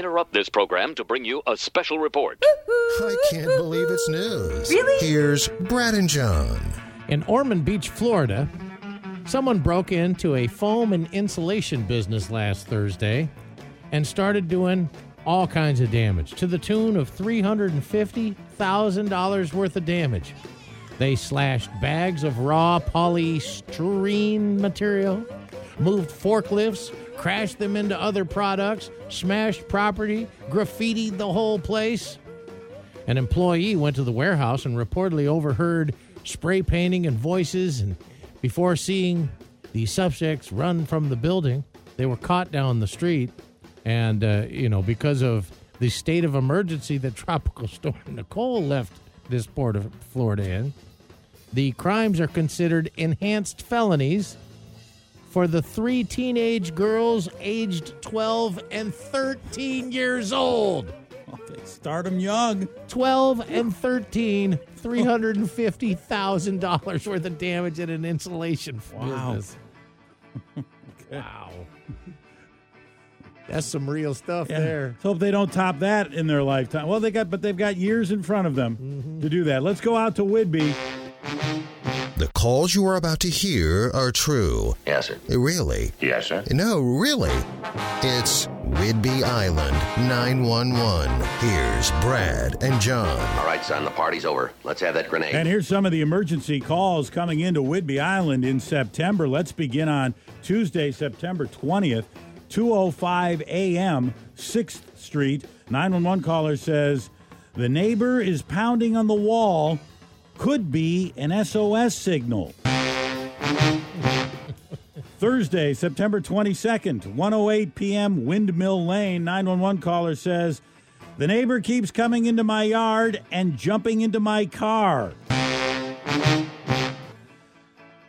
interrupt this program to bring you a special report. I can't believe it's news. Really? Here's Brad and John. In Ormond Beach, Florida, someone broke into a foam and insulation business last Thursday and started doing all kinds of damage to the tune of $350,000 worth of damage. They slashed bags of raw polystyrene material, moved forklifts, crashed them into other products, smashed property, graffitied the whole place. An employee went to the warehouse and reportedly overheard spray painting and voices. And before seeing the subjects run from the building, they were caught down the street. And, uh, you know, because of the state of emergency that Tropical Storm Nicole left this port of Florida in, the crimes are considered enhanced felonies for the three teenage girls aged 12 and 13 years old. They start them young. 12 and 13, $350,000 worth of damage in an insulation Wow. business. wow. That's some real stuff Yeah. there. Let's hope they don't top that in their lifetime. Well, they got, but they've got years in front of them Mm-hmm. to do that. Let's go out to Whidbey. The calls you are about to hear are true. Yes, sir. Really? Yes, sir. No, really. It's Whidbey Island 911. Here's Brad and John. All right, son, the party's over. Let's have that grenade. And here's some of the emergency calls coming into Whidbey Island in September. Let's begin on Tuesday, September 20th, 2:05 a.m., 6th Street. 911 caller says the neighbor is pounding on the wall. Could be an SOS signal. Thursday, September 22nd, 108 p.m., Windmill Lane. 911 caller says, The neighbor keeps coming into my yard and jumping into my car.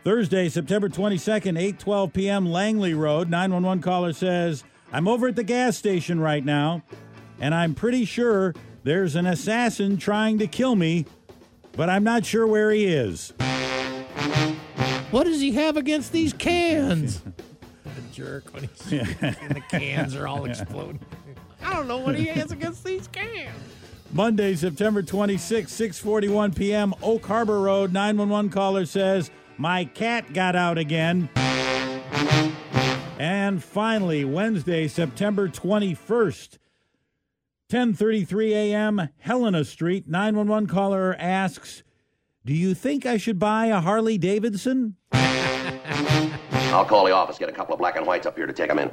Thursday, September 22nd, 8:12 p.m., Langley Road. 911 caller says, "I'm over at the gas station right now, and I'm pretty sure there's an assassin trying to kill me, but I'm not sure where he is." What does he have against these cans? a jerk when he's and the cans are all exploding. I don't know what he has against these cans. Monday, September 26, 6:41 p.m., Oak Harbor Road. 911 caller says, "My cat got out again." And finally, Wednesday, September 21st, 10:33 a.m., Helena Street. 911 caller asks, "Do you think I should buy a Harley Davidson?" I'll call the office, get a couple of black and whites up here to take them in.